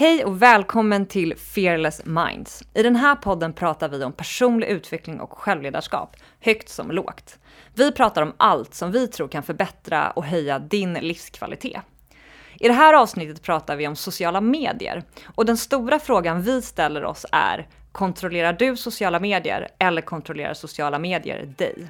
Hej och välkommen till Fearless Minds. I den här podden pratar vi om personlig utveckling och självledarskap, högt som lågt. Vi pratar om allt som vi tror kan förbättra och höja din livskvalitet. I det här avsnittet pratar vi om sociala medier och den stora frågan vi ställer oss är Kontrollerar du sociala medier eller kontrollerar sociala medier dig?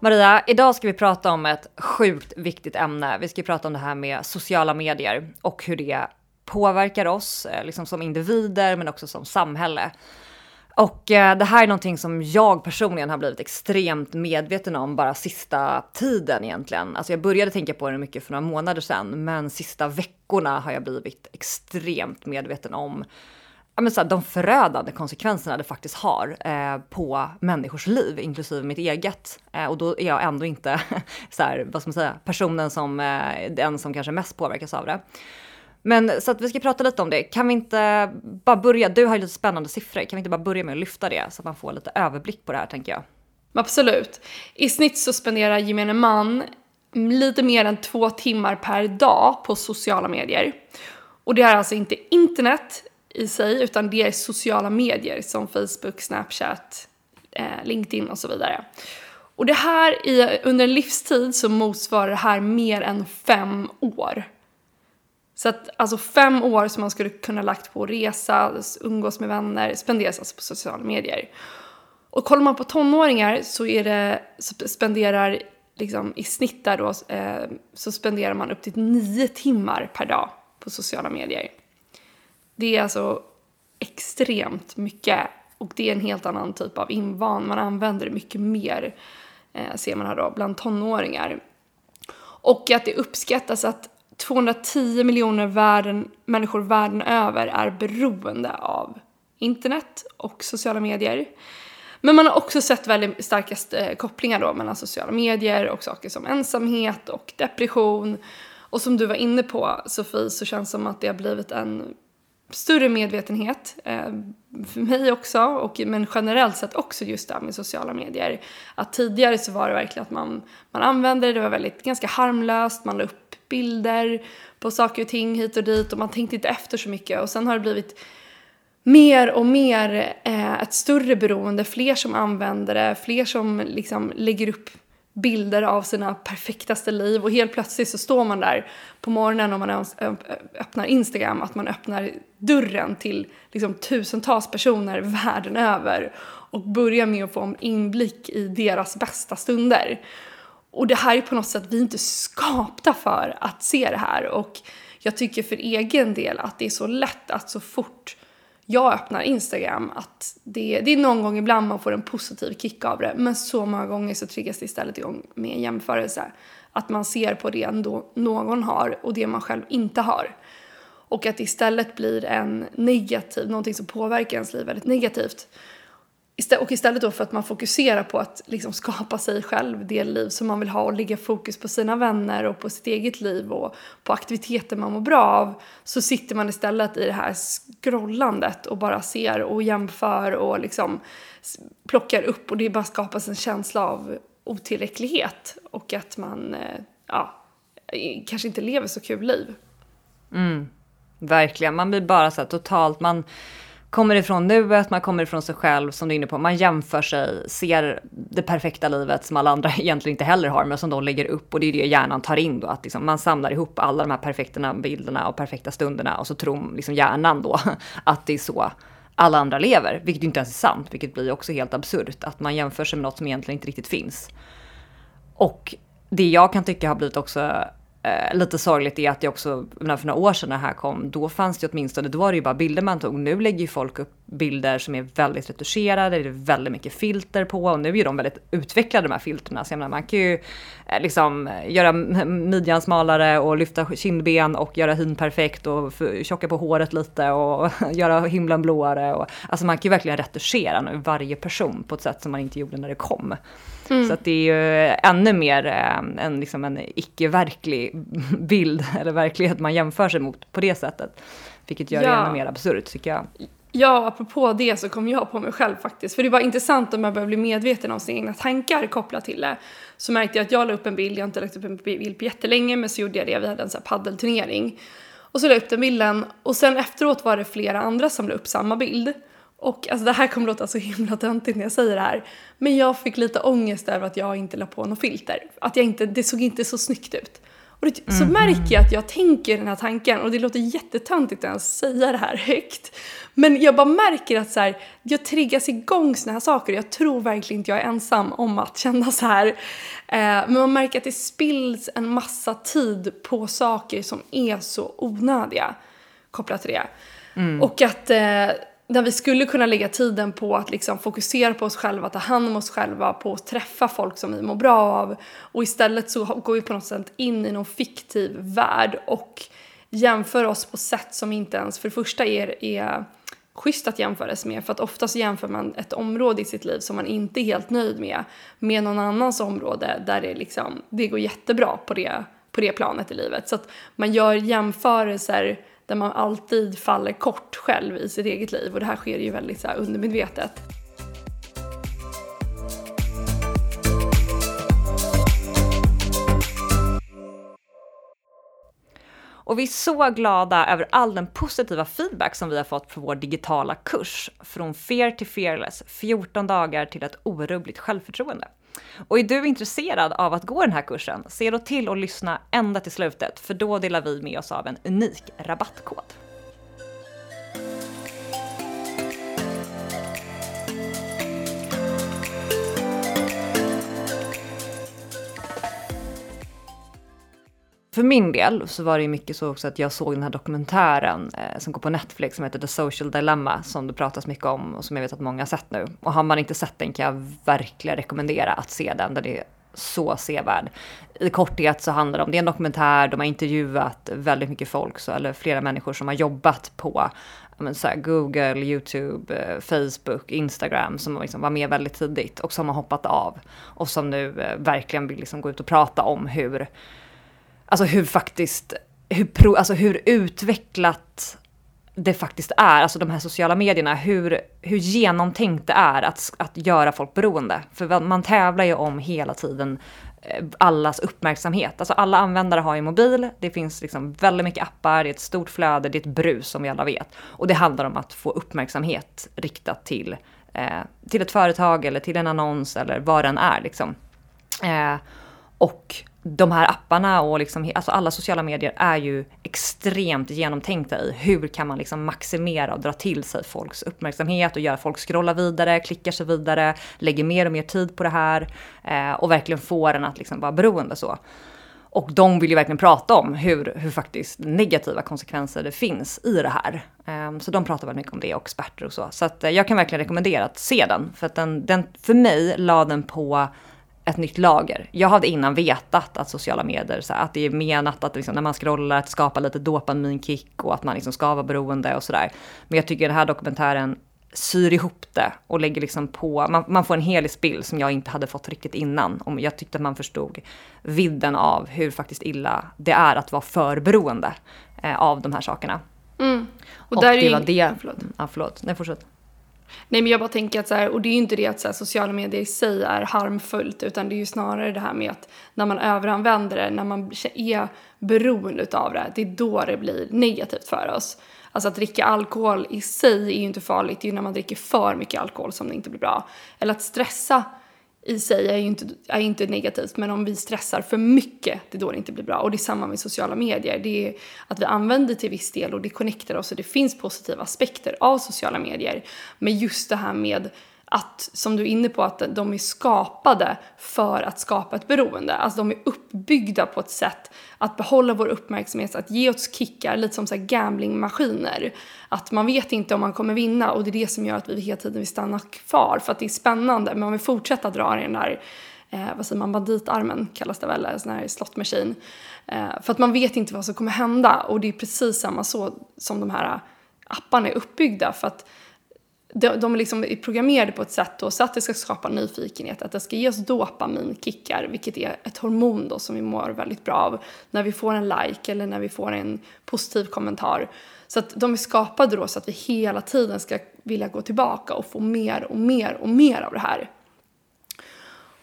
Maria, idag ska vi prata om ett sjukt viktigt ämne. Vi ska prata om det här med sociala medier och hur det påverkar oss eh, liksom som individer men också som samhälle. Och eh, det här är någonting som jag personligen har blivit extremt medveten om bara sista tiden egentligen. Alltså jag började tänka på det mycket för några månader sedan, men sista veckorna har jag blivit extremt medveten om ja, men så här, de förödande konsekvenserna det faktiskt har eh, på människors liv, inklusive mitt eget. Eh, och då är jag ändå inte så här, vad ska man säga, personen som eh, den som kanske mest påverkas av det. Men så att vi ska prata lite om det. Kan vi inte bara börja? Du har ju lite spännande siffror. Kan vi inte bara börja med att lyfta det så att man får lite överblick på det här tänker jag. Absolut. I snitt så spenderar gemene man lite mer än två timmar per dag på sociala medier. Och det är alltså inte internet i sig, utan det är sociala medier som Facebook, Snapchat, eh, LinkedIn och så vidare. Och det här, i, under en livstid så motsvarar det här mer än fem år. Så att alltså fem år som man skulle kunna lagt på att resa, umgås med vänner, spenderas alltså på sociala medier. Och kollar man på tonåringar så, är det, så spenderar liksom i snitt där då, eh, så spenderar man upp till nio timmar per dag på sociala medier. Det är alltså extremt mycket och det är en helt annan typ av invan. Man använder det mycket mer, eh, ser man här då, bland tonåringar. Och att det uppskattas att 210 miljoner världen, människor världen över är beroende av internet och sociala medier. Men man har också sett väldigt starka eh, kopplingar då mellan sociala medier och saker som ensamhet och depression. Och som du var inne på Sofie så känns det som att det har blivit en större medvetenhet eh, för mig också, och, men generellt sett också just det här med sociala medier. Att tidigare så var det verkligen att man, man använde det, det var väldigt ganska harmlöst, man la upp bilder på saker och ting hit och dit och man tänkte inte efter så mycket och sen har det blivit mer och mer eh, ett större beroende, fler som använder det, fler som liksom lägger upp bilder av sina perfektaste liv och helt plötsligt så står man där på morgonen om man öppnar Instagram att man öppnar dörren till liksom tusentals personer världen över och börjar med att få en inblick i deras bästa stunder. Och det här är på något sätt, vi är inte skapta för att se det här och jag tycker för egen del att det är så lätt att så fort jag öppnar Instagram att det, det är någon gång ibland man får en positiv kick av det men så många gånger så triggas det istället igång med en jämförelse. Att man ser på det ändå någon har och det man själv inte har. Och att det istället blir en negativ, någonting som påverkar ens liv väldigt negativt. Och istället då för att man fokuserar på att liksom skapa sig själv det liv som man vill ha och lägga fokus på sina vänner och på sitt eget liv och på aktiviteter man mår bra av så sitter man istället i det här scrollandet och bara ser och jämför och liksom plockar upp. Och det bara skapas en känsla av otillräcklighet och att man eh, ja, kanske inte lever så kul liv. Mm, verkligen, man blir bara så här totalt, man kommer ifrån nuet, man kommer ifrån sig själv som du är inne på. Man jämför sig, ser det perfekta livet som alla andra egentligen inte heller har, men som de lägger upp. Och det är det hjärnan tar in då, att liksom man samlar ihop alla de här perfekta bilderna och perfekta stunderna och så tror liksom hjärnan då att det är så alla andra lever, vilket inte ens är sant, vilket blir också helt absurt att man jämför sig med något som egentligen inte riktigt finns. Och det jag kan tycka har blivit också Eh, lite sorgligt är att det också, för några år sedan när det här kom, då fanns det åtminstone, då var det ju bara bilder man tog. Nu lägger ju folk upp bilder som är väldigt retuscherade, det är väldigt mycket filter på och nu är de väldigt utvecklade de här filterna. Så jag menar, man kan ju eh, liksom göra midjan smalare och lyfta kindben och göra hyn perfekt och tjocka på håret lite och göra himlen blåare. Och, alltså man kan ju verkligen retuschera nu varje person på ett sätt som man inte gjorde när det kom. Mm. Så att det är ju ännu mer eh, en, liksom en icke-verklig bild eller verklighet man jämför sig mot på det sättet. Vilket gör ja. det ännu mer absurt tycker jag. Ja, apropå det så kom jag på mig själv faktiskt. För det var intressant om jag började bli medveten om sina egna tankar kopplat till det. Så märkte jag att jag la upp en bild, jag har inte lagt upp en bild på jättelänge, men så gjorde jag det, vi hade en sån här paddelturnering. Och så la jag upp den bilden och sen efteråt var det flera andra som la upp samma bild. Och alltså det här kommer låta så himla töntigt när jag säger det här. Men jag fick lite ångest över att jag inte la på något filter. Att jag inte, det såg inte så snyggt ut. Och det, så mm. märker jag att jag tänker den här tanken och det låter jättetöntigt att säga det här högt. Men jag bara märker att så här, jag triggas igång såna här saker. Jag tror verkligen inte jag är ensam om att känna så här. Eh, men man märker att det spills en massa tid på saker som är så onödiga kopplat till det. Mm. Och att eh, där vi skulle kunna lägga tiden på att liksom fokusera på oss själva, ta hand om oss själva, på att träffa folk som vi mår bra av. Och istället så går vi på något sätt in i någon fiktiv värld och jämför oss på sätt som inte ens för det första är, är schysst att jämföras med. För att oftast jämför man ett område i sitt liv som man inte är helt nöjd med med någon annans område där det, liksom, det går jättebra på det, på det planet i livet. Så att man gör jämförelser där man alltid faller kort själv i sitt eget liv och det här sker ju väldigt så här undermedvetet. Och vi är så glada över all den positiva feedback som vi har fått på vår digitala kurs Från Fear till Fearless, 14 dagar till ett orubbligt självförtroende. Och är du intresserad av att gå den här kursen, se då till att lyssna ända till slutet, för då delar vi med oss av en unik rabattkod. För min del så var det ju mycket så också att jag såg den här dokumentären eh, som går på Netflix som heter The Social Dilemma som det pratas mycket om och som jag vet att många har sett nu. Och har man inte sett den kan jag verkligen rekommendera att se den. Den är så sevärd. I korthet så handlar det om, det är en dokumentär, de har intervjuat väldigt mycket folk, så, eller flera människor som har jobbat på men, så här, Google, YouTube, eh, Facebook, Instagram som liksom var med väldigt tidigt och som har hoppat av. Och som nu eh, verkligen vill liksom gå ut och prata om hur alltså hur faktiskt, hur, pro, alltså hur utvecklat det faktiskt är, alltså de här sociala medierna, hur, hur genomtänkt det är att, att göra folk beroende. För man tävlar ju om hela tiden eh, allas uppmärksamhet. Alltså alla användare har ju mobil, det finns liksom väldigt mycket appar, det är ett stort flöde, det är ett brus som vi alla vet. Och det handlar om att få uppmärksamhet riktat till, eh, till ett företag eller till en annons eller vad den är liksom. Eh, och de här apparna och liksom, alltså alla sociala medier är ju extremt genomtänkta i hur kan man liksom maximera och dra till sig folks uppmärksamhet och göra folk scrolla vidare, klickar sig vidare, lägger mer och mer tid på det här eh, och verkligen få den att liksom vara beroende så. Och de vill ju verkligen prata om hur, hur faktiskt negativa konsekvenser det finns i det här. Eh, så de pratar väldigt mycket om det och experter och så. Så att, eh, jag kan verkligen rekommendera att se den. För att den, den för mig la den på ett nytt lager. Jag hade innan vetat att sociala medier, så att det är menat att liksom, när man scrollar att skapa lite dopaminkick och att man liksom ska vara beroende och sådär. Men jag tycker den här dokumentären syr ihop det och lägger liksom på, man, man får en helhetsbild som jag inte hade fått riktigt innan. Om jag tyckte att man förstod vidden av hur faktiskt illa det är att vara för beroende eh, av de här sakerna. Mm. Och, och där det är var det... Förlåt. Ja, förlåt. Nej, fortsätt. Nej men jag bara tänker att så här, och det är ju inte det att så här, sociala medier i sig är harmfullt utan det är ju snarare det här med att när man överanvänder det, när man är beroende av det, det är då det blir negativt för oss. Alltså att dricka alkohol i sig är ju inte farligt, det är ju när man dricker för mycket alkohol som det inte blir bra. Eller att stressa i sig är ju inte, är inte negativt, men om vi stressar för mycket, det är då det inte blir bra. Och det är samma med sociala medier. Det är att vi använder till viss del och det connectar oss och det finns positiva aspekter av sociala medier. Men just det här med att, som du är inne på, att de är skapade för att skapa ett beroende. Alltså de är uppbyggda på ett sätt att behålla vår uppmärksamhet, att ge oss kickar, lite som så här gamblingmaskiner. Att man vet inte om man kommer vinna och det är det som gör att vi hela tiden vill stanna kvar för att det är spännande. Men man vill fortsätta dra i den där, eh, vad säger man, banditarmen kallas det väl, en sån här slot machine. Eh, för att man vet inte vad som kommer hända och det är precis samma så som de här apparna är uppbyggda. För att de, de liksom är programmerade på ett sätt då, så att det ska skapa nyfikenhet, att det ska ge oss dopaminkickar, vilket är ett hormon då som vi mår väldigt bra av när vi får en like eller när vi får en positiv kommentar. Så att de är skapade då så att vi hela tiden ska vilja gå tillbaka och få mer och mer och mer av det här.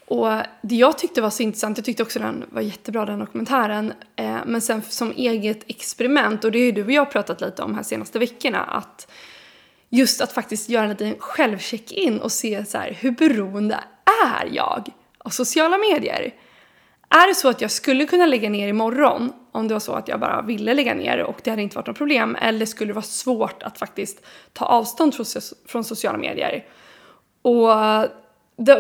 Och det jag tyckte var så intressant, jag tyckte också den var jättebra den dokumentären, eh, men sen som eget experiment, och det är ju du och jag pratat lite om här senaste veckorna, att just att faktiskt göra en liten självcheck-in och se så här, hur beroende är jag av sociala medier? Är det så att jag skulle kunna lägga ner imorgon om det var så att jag bara ville lägga ner och det hade inte varit något problem eller skulle det vara svårt att faktiskt ta avstånd från sociala medier? Och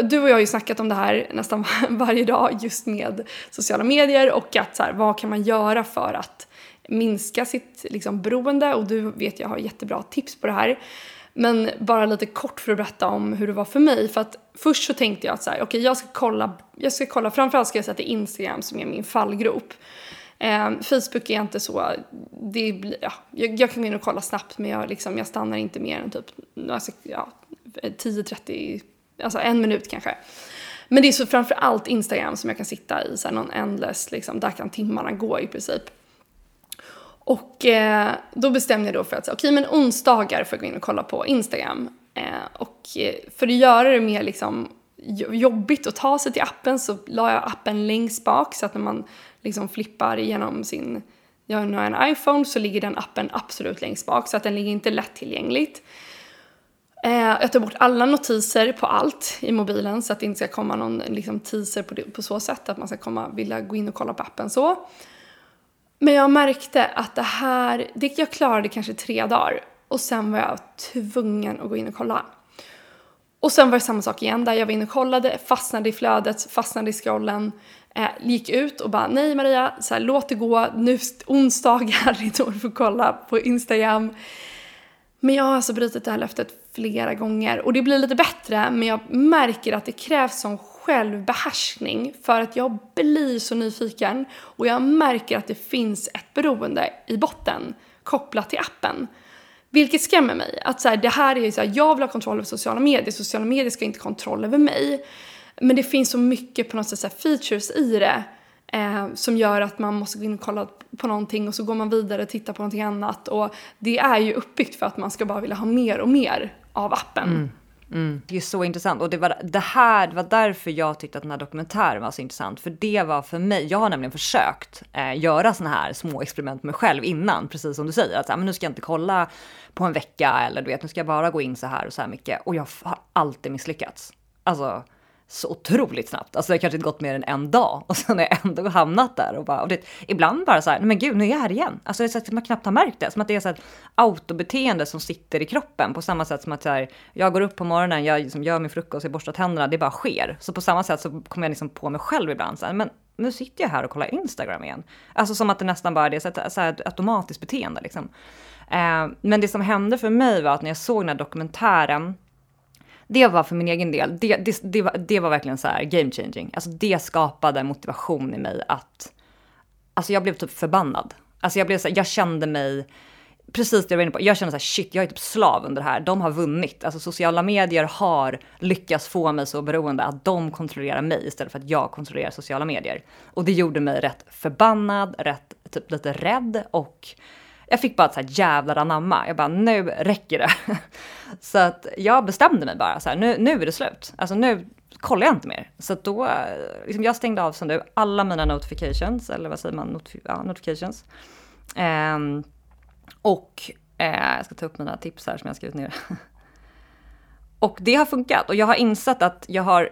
du och jag har ju snackat om det här nästan varje dag just med sociala medier och att så här, vad kan man göra för att minska sitt liksom, beroende och du vet jag har jättebra tips på det här. Men bara lite kort för att berätta om hur det var för mig. För att först så tänkte jag att så här, okay, jag ska kolla, jag ska kolla, framförallt ska jag sätta Instagram som är min fallgrop. Eh, Facebook är inte så, det blir, ja, jag, jag, kan gå in och kolla snabbt men jag, liksom, jag stannar inte mer än typ alltså, ja, 10-30, alltså en minut kanske. Men det är så framförallt Instagram som jag kan sitta i så här, någon endless, liksom, där kan timmarna gå i princip. Och eh, då bestämde jag då för att, okej okay, men onsdagar får jag gå in och kolla på Instagram. Eh, och eh, för att göra det mer liksom jobbigt att ta sig till appen så la jag appen längst bak så att när man liksom flippar igenom sin, jag har en iPhone så ligger den appen absolut längst bak så att den ligger inte lättillgängligt. Eh, jag tar bort alla notiser på allt i mobilen så att det inte ska komma någon liksom, teaser på, det, på så sätt att man ska komma vilja gå in och kolla på appen så. Men jag märkte att det här, det, jag klarade kanske tre dagar och sen var jag tvungen att gå in och kolla. Och sen var det samma sak igen där jag var inne och kollade, fastnade i flödet, fastnade i scrollen, eh, gick ut och bara nej Maria, så här, låt det gå, nu onsdagar, i år får kolla på Instagram. Men jag har alltså brutit det här löftet flera gånger och det blir lite bättre men jag märker att det krävs sån självbehärskning för att jag blir så nyfiken och jag märker att det finns ett beroende i botten kopplat till appen. Vilket skrämmer mig. Att så här, det här är så här, jag vill ha kontroll över sociala medier, sociala medier ska inte ha kontroll över mig. Men det finns så mycket på något sätt så features i det eh, som gör att man måste gå in och kolla på någonting och så går man vidare och tittar på någonting annat. Och det är ju uppbyggt för att man ska bara vilja ha mer och mer av appen. Mm. Mm. Det är så intressant och det var det här, det var därför jag tyckte att den här dokumentären var så intressant. För det var för mig, jag har nämligen försökt eh, göra såna här små experiment med mig själv innan, precis som du säger. Att men nu ska jag inte kolla på en vecka eller du vet, nu ska jag bara gå in så här och så här mycket. Och jag har alltid misslyckats. Alltså, så otroligt snabbt. Alltså det har kanske inte gått mer än en dag och sen har jag ändå hamnat där och bara, och det, ibland bara så här, men gud nu är jag här igen. Alltså det är så att man knappt har märkt det, som att det är så ett autobeteende som sitter i kroppen på samma sätt som att så här, jag går upp på morgonen, jag liksom gör min frukost, jag borstar tänderna, det bara sker. Så på samma sätt så kommer jag liksom på mig själv ibland så här, men nu sitter jag här och kollar Instagram igen. Alltså som att det nästan bara är så ett, så här, ett automatiskt beteende liksom. Eh, men det som hände för mig var att när jag såg den här dokumentären det var för min egen del, det, det, det, var, det var verkligen så här game changing. Alltså det skapade motivation i mig att, alltså jag blev typ förbannad. Alltså jag blev så här, jag kände mig, precis det jag var inne på, jag kände så här shit, jag är typ slav under det här. De har vunnit. Alltså sociala medier har lyckats få mig så beroende att de kontrollerar mig istället för att jag kontrollerar sociala medier. Och det gjorde mig rätt förbannad, rätt typ lite rädd och jag fick bara ett så här jävlar anamma. Jag bara, nu räcker det. så att jag bestämde mig bara så här, nu, nu är det slut. Alltså nu kollar jag inte mer. Så att då, eh, liksom jag stängde av som du, alla mina notifications, eller vad säger man, Notif ja, notifications. Um, och eh, jag ska ta upp mina tips här som jag skrivit ner. och det har funkat och jag har insett att jag har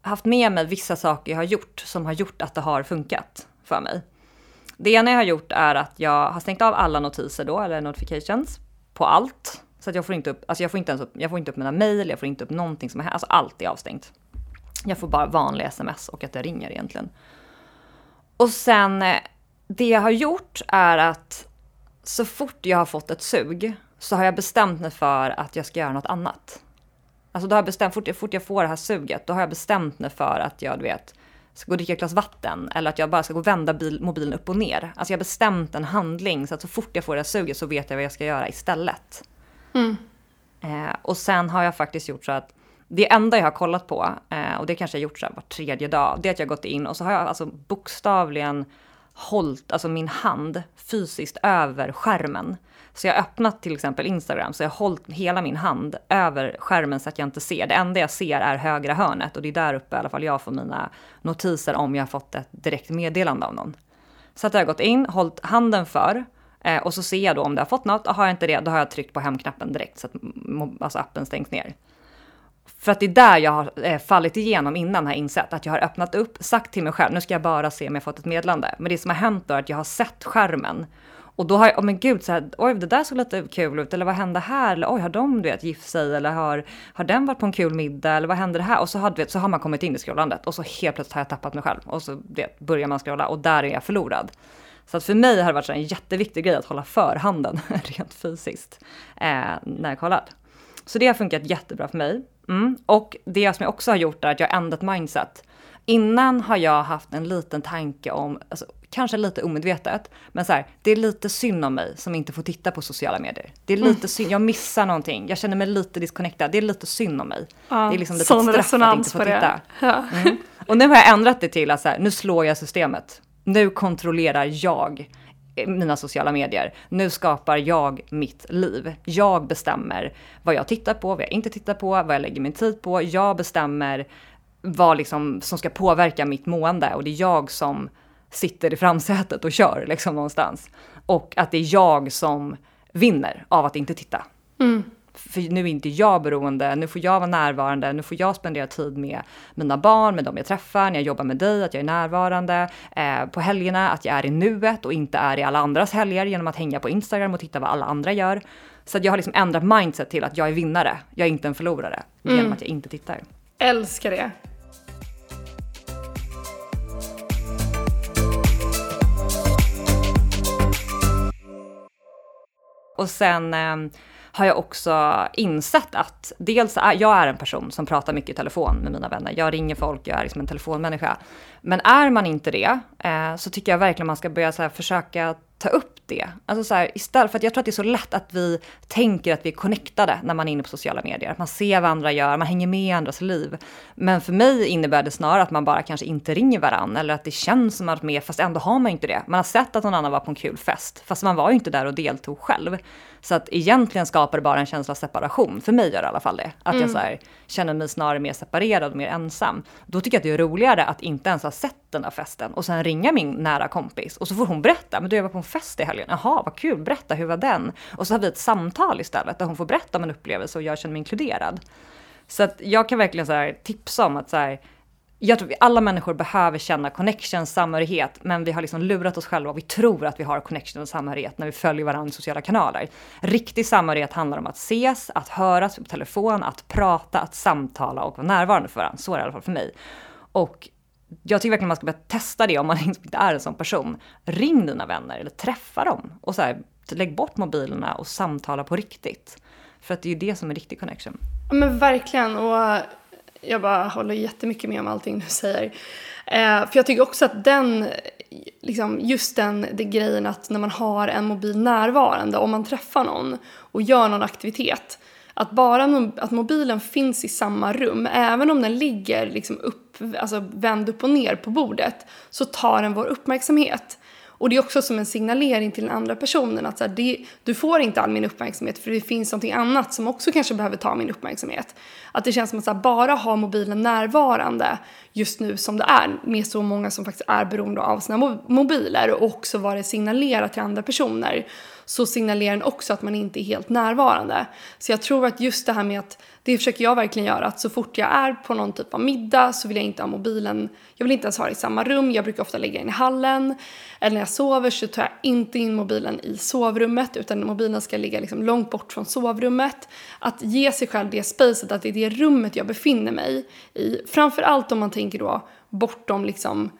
haft med mig vissa saker jag har gjort som har gjort att det har funkat för mig. Det ena jag har gjort är att jag har stängt av alla notiser då, eller notifications, på allt. Så att jag får inte upp, alltså jag får inte ens upp, jag får inte upp mina mejl, jag får inte upp någonting som är här, alltså allt är avstängt. Jag får bara vanliga sms och att det ringer egentligen. Och sen, eh, det jag har gjort är att så fort jag har fått ett sug så har jag bestämt mig för att jag ska göra något annat. Alltså då har jag bestämt, fort, fort jag får det här suget, då har jag bestämt mig för att jag, du vet, ska gå och dricka ett glas vatten eller att jag bara ska gå och vända bil, mobilen upp och ner. Alltså jag har bestämt en handling så att så fort jag får det här suget så vet jag vad jag ska göra istället. Mm. Eh, och sen har jag faktiskt gjort så att det enda jag har kollat på, eh, och det kanske jag gjort så här var tredje dag, det är att jag gått in och så har jag alltså bokstavligen hållit alltså min hand fysiskt över skärmen. Så jag har öppnat till exempel Instagram, så jag har hållit hela min hand över skärmen så att jag inte ser. Det enda jag ser är högra hörnet och det är där uppe i alla fall jag får mina notiser om jag har fått ett direkt meddelande av någon. Så att jag har gått in, hållit handen för eh, och så ser jag då om det har fått något. Och har jag inte det, då har jag tryckt på hemknappen direkt så att alltså appen stängs ner. För att det är där jag har eh, fallit igenom innan har jag insett att jag har öppnat upp, sagt till mig själv, nu ska jag bara se om jag fått ett meddelande. Men det som har hänt då är att jag har sett skärmen och då har jag, oh men gud, så här, oj det där såg lite kul ut, eller vad hände här? Eller oj, har de du vet, gift sig? Eller har, har den varit på en kul middag? Eller vad händer här? Och så har, vet, så har man kommit in i scrollandet och så helt plötsligt har jag tappat mig själv. Och så vet, börjar man scrolla och där är jag förlorad. Så att för mig har det varit en jätteviktig grej att hålla för handen rent fysiskt eh, när jag kollat. Så det har funkat jättebra för mig. Mm. Och det som jag också har gjort är att jag har ändrat mindset. Innan har jag haft en liten tanke om, alltså, kanske lite omedvetet, men så här, det är lite synd om mig som inte får titta på sociala medier. Det är lite mm. synd, jag missar någonting, jag känner mig lite disconnectad, det är lite synd om mig. Ja, det är liksom lite sån straff att inte få titta. Ja. Mm. Och nu har jag ändrat det till att så här, nu slår jag systemet. Nu kontrollerar jag mina sociala medier. Nu skapar jag mitt liv. Jag bestämmer vad jag tittar på, vad jag inte tittar på, vad jag lägger min tid på. Jag bestämmer vad liksom som ska påverka mitt mående och det är jag som sitter i framsätet och kör liksom någonstans. Och att det är jag som vinner av att inte titta. Mm. För nu är inte jag beroende, nu får jag vara närvarande, nu får jag spendera tid med mina barn, med dem jag träffar, när jag jobbar med dig, att jag är närvarande, eh, på helgerna, att jag är i nuet och inte är i alla andras helger genom att hänga på Instagram och titta vad alla andra gör. Så att jag har liksom ändrat mindset till att jag är vinnare, jag är inte en förlorare, mm. genom att jag inte tittar. Älskar det. Och sen eh, har jag också insett att dels är jag är en person som pratar mycket i telefon med mina vänner. Jag ringer folk, jag är liksom en telefonmänniska. Men är man inte det eh, så tycker jag verkligen man ska börja så här, försöka ta upp det. Alltså så här, istället för att jag tror att det är så lätt att vi tänker att vi är connectade när man är inne på sociala medier. Att man ser vad andra gör, man hänger med i andras liv. Men för mig innebär det snarare att man bara kanske inte ringer varann eller att det känns som att man är med fast ändå har man inte det. Man har sett att någon annan var på en kul fest fast man var ju inte där och deltog själv. Så att egentligen skapar det bara en känsla av separation. För mig gör det i alla fall det. Att mm. jag så här, känner mig snarare mer separerad och mer ensam. Då tycker jag att det är roligare att inte ens ha sett den där festen och sen ringa min nära kompis och så får hon berätta, men du jag var på en fest i helgen, jaha vad kul, berätta hur var den? Och så har vi ett samtal istället där hon får berätta om en upplevelse och jag känner mig inkluderad. Så att jag kan verkligen så här, tipsa om att så här, jag tror att alla människor behöver känna connection, samhörighet, men vi har liksom lurat oss själva vi tror att vi har connection och samhörighet när vi följer varandra i sociala kanaler. Riktig samhörighet handlar om att ses, att höras på telefon, att prata, att samtala och vara närvarande för varandra. Så är det i alla fall för mig. Och jag tycker verkligen man ska börja testa det om man inte är en sån person. Ring dina vänner eller träffa dem och så här, lägg bort mobilerna och samtala på riktigt. För att det är ju det som är riktig connection. Men verkligen. Och jag bara håller jättemycket med om allting du säger. Eh, för jag tycker också att den, liksom, just den, den grejen att när man har en mobil närvarande, om man träffar någon och gör någon aktivitet, att bara att mobilen finns i samma rum, även om den ligger liksom upp, alltså vänd upp och ner på bordet, så tar den vår uppmärksamhet. Och det är också som en signalering till den andra personen att så här, det, du får inte all min uppmärksamhet för det finns någonting annat som också kanske behöver ta min uppmärksamhet. Att det känns som att så här, bara ha mobilen närvarande just nu som det är med så många som faktiskt är beroende av sina mobiler och också vad det signalerar till andra personer så signalerar den också att man inte är helt närvarande. Så jag tror att just det här med att, det försöker jag verkligen göra, att så fort jag är på någon typ av middag så vill jag inte ha mobilen, jag vill inte ens ha det i samma rum, jag brukar ofta lägga den i hallen. Eller när jag sover så tar jag inte in mobilen i sovrummet utan mobilen ska ligga liksom långt bort från sovrummet. Att ge sig själv det spacet, att det är det rummet jag befinner mig i. Framförallt om man tänker då bortom liksom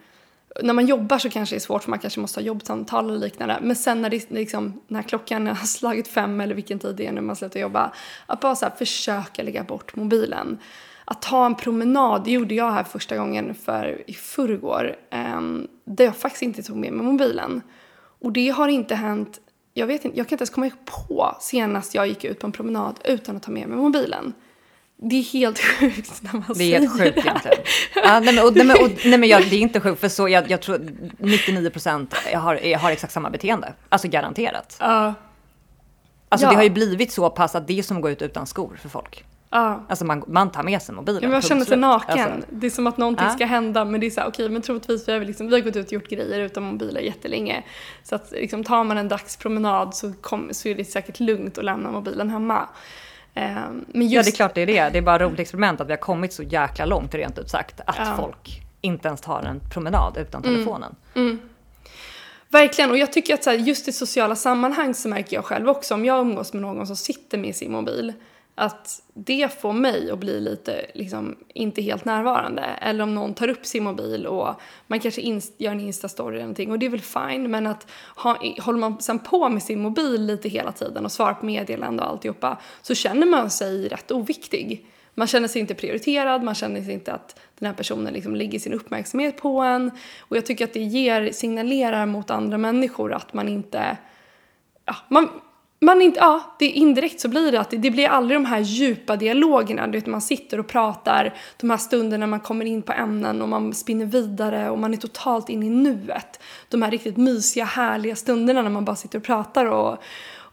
när man jobbar så kanske det är svårt för man kanske måste ha jobbsamtal och liknande. Men sen när, det, liksom, när klockan har slagit fem eller vilken tid det är när man slutar jobba. Att bara så här, försöka lägga bort mobilen. Att ta en promenad, det gjorde jag här första gången för i förrgår. Um, där jag faktiskt inte tog med mig mobilen. Och det har inte hänt jag vet inte, jag kan inte ens komma på senast jag gick ut på en promenad utan att ta med mig mobilen. Det är helt sjukt när man Det säger är helt sjukt egentligen. Ja, nej, men, och, nej, men, och, nej, men jag, det är inte sjukt, för så jag, jag tror 99 procent har, har exakt samma beteende. Alltså garanterat. Ja, Alltså Ja. det har ju blivit så pass att det är som att gå ut utan skor för folk. ja. Alltså man, man tar med sig mobilen. Ja, men man känner sig naken. Alltså, Det är som att någonting Ja. ska hända men det är så här, okej men troligtvis vi har, liksom, vi har gått ut och gjort grejer utan mobiler jättelänge. Så att liksom, tar man en dagspromenad så, kom, så är det säkert lugnt att lämna mobilen hemma. Ehm, men just, ja det är klart det är det. Det är bara roligt experiment att vi har kommit så jäkla långt rent ut sagt. Att Ja. folk inte ens tar en promenad utan telefonen. Verkligen, och jag tycker att så här, just i sociala sammanhang så märker jag själv också om jag umgås med någon som sitter med sin mobil att det får mig att bli lite, liksom, inte helt närvarande. Eller om någon tar upp sin mobil och man kanske gör en instastory eller någonting och det är väl fine men att ha, håller man sen på med sin mobil lite hela tiden och svarar på meddelanden och alltihopa så känner man sig rätt oviktig. Man känner sig inte prioriterad, man känner sig inte att den här personen liksom lägger sin uppmärksamhet på en. Och jag tycker att det ger, signalerar mot andra människor att man inte... Ja, man, man inte, ja, det är indirekt så blir det att det, det blir aldrig de här djupa dialogerna. Du vet, man sitter och pratar, de här stunderna man kommer in på ämnen och man spinner vidare och man är totalt inne i nuet. De här riktigt mysiga, härliga stunderna när man bara sitter och pratar och,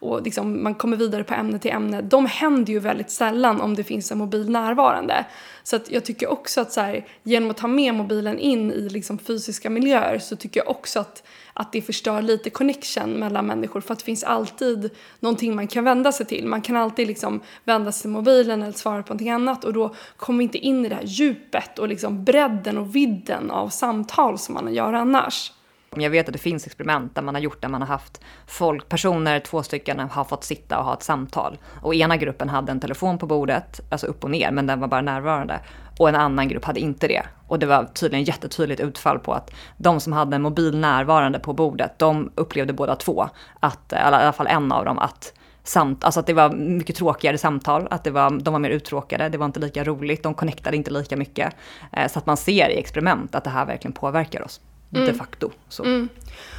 och liksom man kommer vidare på ämne till ämne. De händer ju väldigt sällan om det finns en mobil närvarande. Så att jag tycker också att så här, genom att ta med mobilen in i liksom fysiska miljöer så tycker jag också att, att det förstör lite connection mellan människor för att det finns alltid någonting man kan vända sig till. Man kan alltid liksom vända sig till mobilen eller svara på någonting annat och då kommer vi inte in i det här djupet och liksom bredden och vidden av samtal som man gör annars. Jag vet att det finns experiment där man har gjort där man har haft folk, personer, två stycken har fått sitta och ha ett samtal. Och ena gruppen hade en telefon på bordet, alltså upp och ner, men den var bara närvarande. Och en annan grupp hade inte det. Och det var tydligen jättetydligt utfall på att de som hade en mobil närvarande på bordet, de upplevde båda två, att, eller i alla fall en av dem, att Samt, alltså att det var mycket tråkigare samtal, att det var, de var mer uttråkade, det var inte lika roligt, de connectade inte lika mycket. Eh, så att man ser i experiment att det här verkligen påverkar oss. De facto. Så.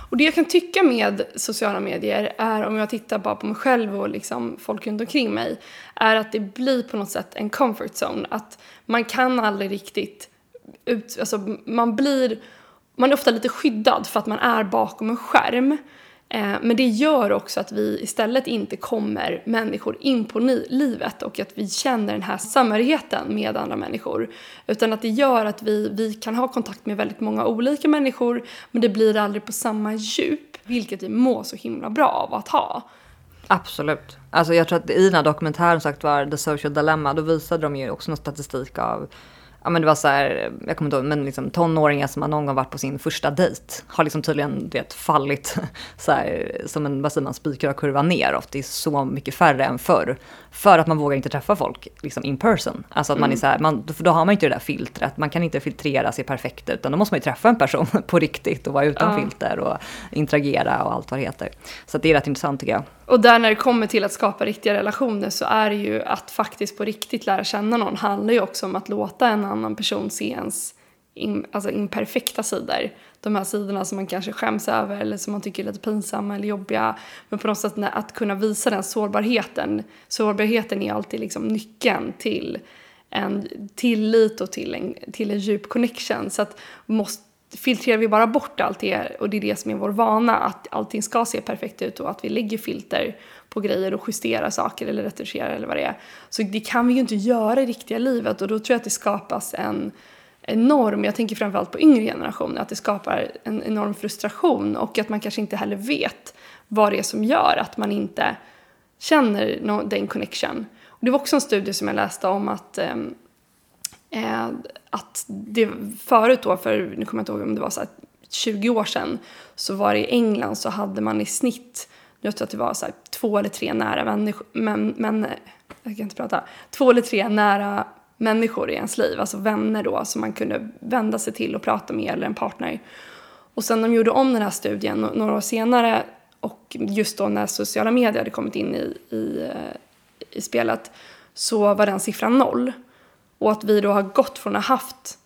Och det jag kan tycka med sociala medier är, om jag tittar bara på mig själv och liksom folk runt omkring mig, är att det blir på något sätt en comfort zone. Att man kan aldrig riktigt ut, alltså man blir, man är ofta lite skyddad för att man är bakom en skärm. Eh, men det gör också att vi istället inte kommer människor in på livet och att vi känner den här samhörigheten med andra människor. Utan att det gör att vi, vi kan ha kontakt med väldigt många olika människor men det blir aldrig på samma djup, vilket vi mår så himla bra av att ha. Absolut. Alltså jag tror att i den här dokumentären sagt var The Social Dilemma, då visade de ju också någon statistik av Ja men det var så här, jag kommer inte ihåg, men liksom tonåringar som har någon gång varit på sin första dejt har liksom tydligen du vet, fallit så här, som en, vad säger man, spikrak kurva neråt. Det är så mycket färre än förr. För att man vågar inte träffa folk liksom in person. Alltså att man är så här, man, då har man inte det där filtret. Man kan inte filtrera sig perfekt utan då måste man ju träffa en person på riktigt och vara utan Ja. filter och interagera och allt vad det heter. Så det är rätt intressant tycker jag. Och där när det kommer till att skapa riktiga relationer så är det ju att faktiskt på riktigt lära känna någon handlar ju också om att låta en annan person se ens in, alltså imperfekta sidor. De här sidorna som man kanske skäms över eller som man tycker är lite pinsamma eller jobbiga. Men på något sätt att kunna visa den sårbarheten. Sårbarheten är alltid liksom nyckeln till en tillit och till en, till en djup connection. Så att måste, filtrerar vi bara bort allt det och det är det som är vår vana, att allting ska se perfekt ut och att vi lägger filter på grejer och justerar saker eller retuscherar eller vad det är. Så det kan vi ju inte göra i riktiga livet och då tror jag att det skapas en enorm, jag tänker framförallt på yngre generationer, att det skapar en enorm frustration och att man kanske inte heller vet vad det är som gör att man inte känner den connection. Och det var också en studie som jag läste om att ehm, eh, att det förut då, för nu kommer jag inte ihåg om det var så här 20 år sedan, så var det i England så hade man i snitt, jag tror att det var så här två eller tre nära människor, men, men jag kan inte prata, två eller tre nära människor i ens liv, alltså vänner då som man kunde vända sig till och prata med eller en partner. Och sen de gjorde om den här studien några år senare och just då när sociala medier hade kommit in i, i, eh, i spelet så var den siffran noll. Och att vi då har gått från att ha haft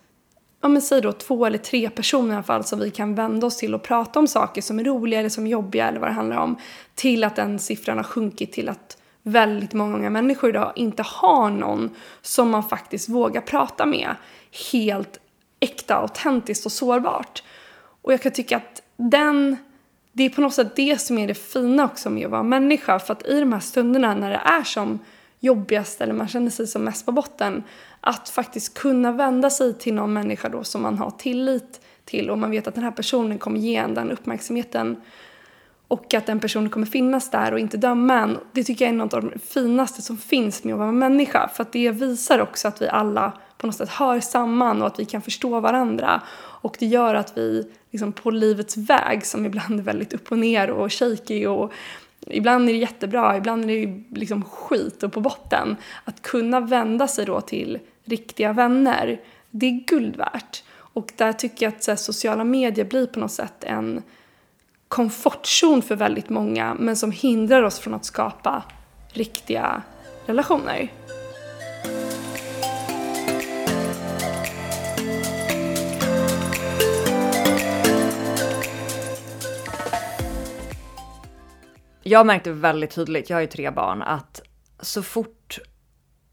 ja men säg då två eller tre personer i alla fall som vi kan vända oss till och prata om saker som är roliga eller som är jobbiga eller vad det handlar om. Till att den siffran har sjunkit till att väldigt många människor idag inte har någon som man faktiskt vågar prata med helt äkta, autentiskt och sårbart. Och jag kan tycka att den, det är på något sätt det som är det fina också med att vara människa. För att i de här stunderna när det är som jobbigast eller man känner sig som mest på botten, att faktiskt kunna vända sig till någon människa då som man har tillit till och man vet att den här personen kommer ge en den uppmärksamheten och att den personen kommer finnas där och inte döma en. Det tycker jag är något av det finaste som finns med att vara människa för att det visar också att vi alla på något sätt hör samman och att vi kan förstå varandra. Och det gör att vi liksom på livets väg som ibland är väldigt upp och ner och shaky och ibland är det jättebra, ibland är det liksom skit och på botten. Att kunna vända sig då till riktiga vänner, det är guld värt. Och där tycker jag att här, sociala medier blir på något sätt en komfortzon för väldigt många men som hindrar oss från att skapa riktiga relationer. Jag märkte väldigt tydligt, jag har ju tre barn, att så fort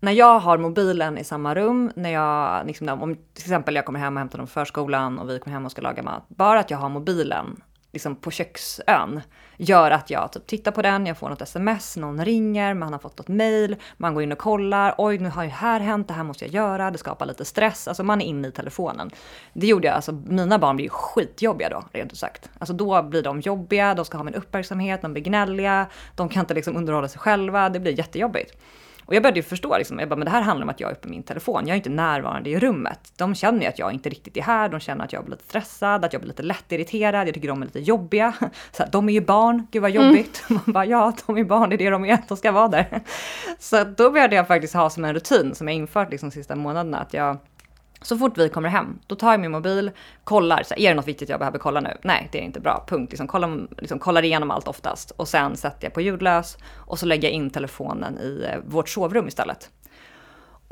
när jag har mobilen i samma rum, när jag, liksom, om till exempel jag kommer hem och hämtar dem från förskolan och vi kommer hem och ska laga mat, bara att jag har mobilen liksom på köksön gör att jag typ tittar på den, jag får något sms, någon ringer, man har fått något mail, man går in och kollar, oj nu har ju här hänt, det här måste jag göra, det skapar lite stress, alltså man är inne i telefonen. Det gjorde jag, alltså mina barn blir ju skitjobbiga då, rent ut sagt. Alltså då blir de jobbiga, de ska ha min uppmärksamhet, de blir gnälliga, de kan inte liksom underhålla sig själva, det blir jättejobbigt. Och jag började ju förstå, liksom, jag bara, men det här handlar om att jag är uppe min telefon. Jag är inte närvarande i rummet. De känner ju att jag inte riktigt är här, de känner att jag blir lite stressad, att jag blir lite lättirriterad, jag tycker de är lite jobbiga. Så här, de är ju barn, gud vad mm. jobbigt. Mm. Man bara, ja, de är barn, det är det de är, de ska vara där. Så då började jag faktiskt ha som en rutin som jag infört liksom de sista månaderna, att jag så fort vi kommer hem, då tar jag min mobil, kollar, så är det något viktigt jag behöver kolla nu? Nej, det är inte bra, punkt. Liksom, kollar, liksom, kollar igenom allt oftast och sen sätter jag på ljudlös och så lägger jag in telefonen i eh, vårt sovrum istället.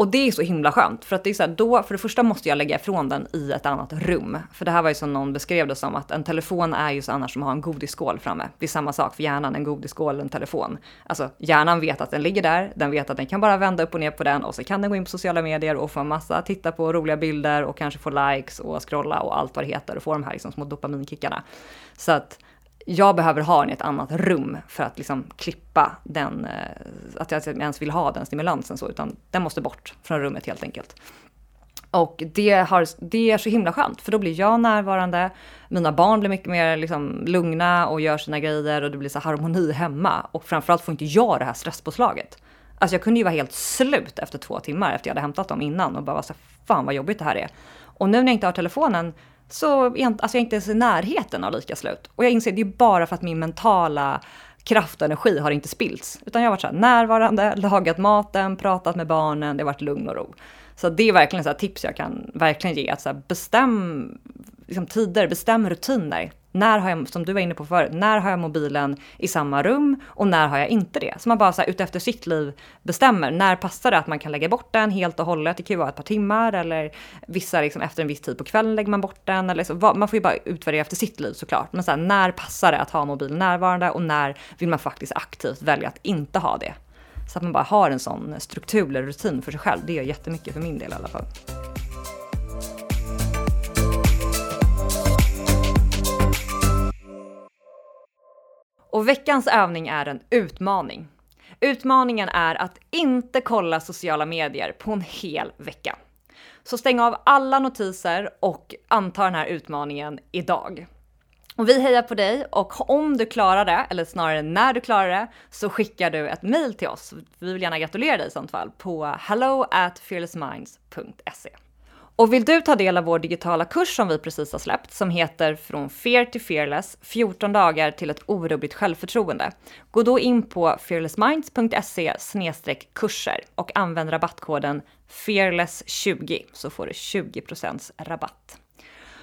Och det är så himla skönt för att det är så här, då, för det första måste jag lägga ifrån den i ett annat rum. För det här var ju som någon beskrev det som att en telefon är ju så annars som att ha en godisskål framme. Det är samma sak för hjärnan, en godisskål, en telefon. Alltså hjärnan vet att den ligger där, den vet att den kan bara vända upp och ner på den och så kan den gå in på sociala medier och få en massa, titta på roliga bilder och kanske få likes och scrolla och allt vad det heter och få de här liksom små dopaminkickarna. Så att jag behöver ha den i ett annat rum för att liksom klippa den, eh, att jag ens vill ha den stimulansen så, utan den måste bort från rummet helt enkelt. Och det, har, det är så himla skönt, för då blir jag närvarande, mina barn blir mycket mer liksom lugna och gör sina grejer och det blir så harmoni hemma. Och framförallt får inte jag det här stresspåslaget. Alltså jag kunde ju vara helt slut efter två timmar efter jag hade hämtat dem innan och bara så fan vad jobbigt det här är. Och nu när jag inte har telefonen så är jag, alltså jag är inte ens i närheten av lika slut. Och jag inser det är bara för att min mentala kraft och energi har inte spillts. Utan jag har varit så här närvarande, lagat maten, pratat med barnen, det har varit lugn och ro. Så det är verkligen så tips jag kan verkligen ge. Att så bestäm liksom tider, bestäm rutiner. När har jag, som du var inne på förut, när har jag mobilen i samma rum och när har jag inte det? Så man bara så här, utefter sitt liv bestämmer, när passar det att man kan lägga bort den helt och hållet? Det kan ju vara ett par timmar eller vissa liksom efter en viss tid på kvällen lägger man bort den. Eller så, man får ju bara utvärdera efter sitt liv såklart. Men så här, när passar det att ha mobilen närvarande och när vill man faktiskt aktivt välja att inte ha det? Så att man bara har en sån struktur eller rutin för sig själv. Det gör jättemycket för min del i alla fall. Och veckans övning är en utmaning. Utmaningen är att inte kolla sociala medier på en hel vecka. Så stäng av alla notiser och anta den här utmaningen idag. Och vi hejar på dig och om du klarar det, eller snarare när du klarar det, så skickar du ett mail till oss. Vi vill gärna gratulera dig i sånt fall på hello at fearlessminds.se. Och vill du ta del av vår digitala kurs som vi precis har släppt, som heter Från Fear to Fearless, 14 dagar till ett orubbligt självförtroende. Gå då in på fearlessminds.se kurser och använd rabattkoden fearless20 så får du 20% rabatt.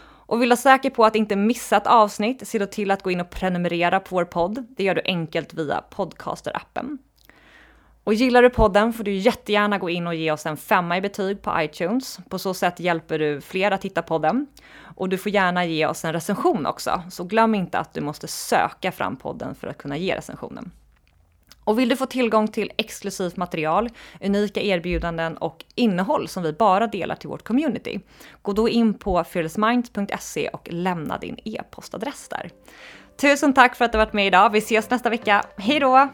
Och vill du vara säker på att inte missa ett avsnitt, se då till att gå in och prenumerera på vår podd. Det gör du enkelt via podcasterappen. Och gillar du podden får du jättegärna gå in och ge oss en femma i betyg på iTunes. På så sätt hjälper du fler att hitta podden. Och du får gärna ge oss en recension också, så glöm inte att du måste söka fram podden för att kunna ge recensionen. Och vill du få tillgång till exklusivt material, unika erbjudanden och innehåll som vi bara delar till vårt community, gå då in på fearlessmind.se och lämna din e-postadress där. Tusen tack för att du varit med idag. Vi ses nästa vecka. Hej då!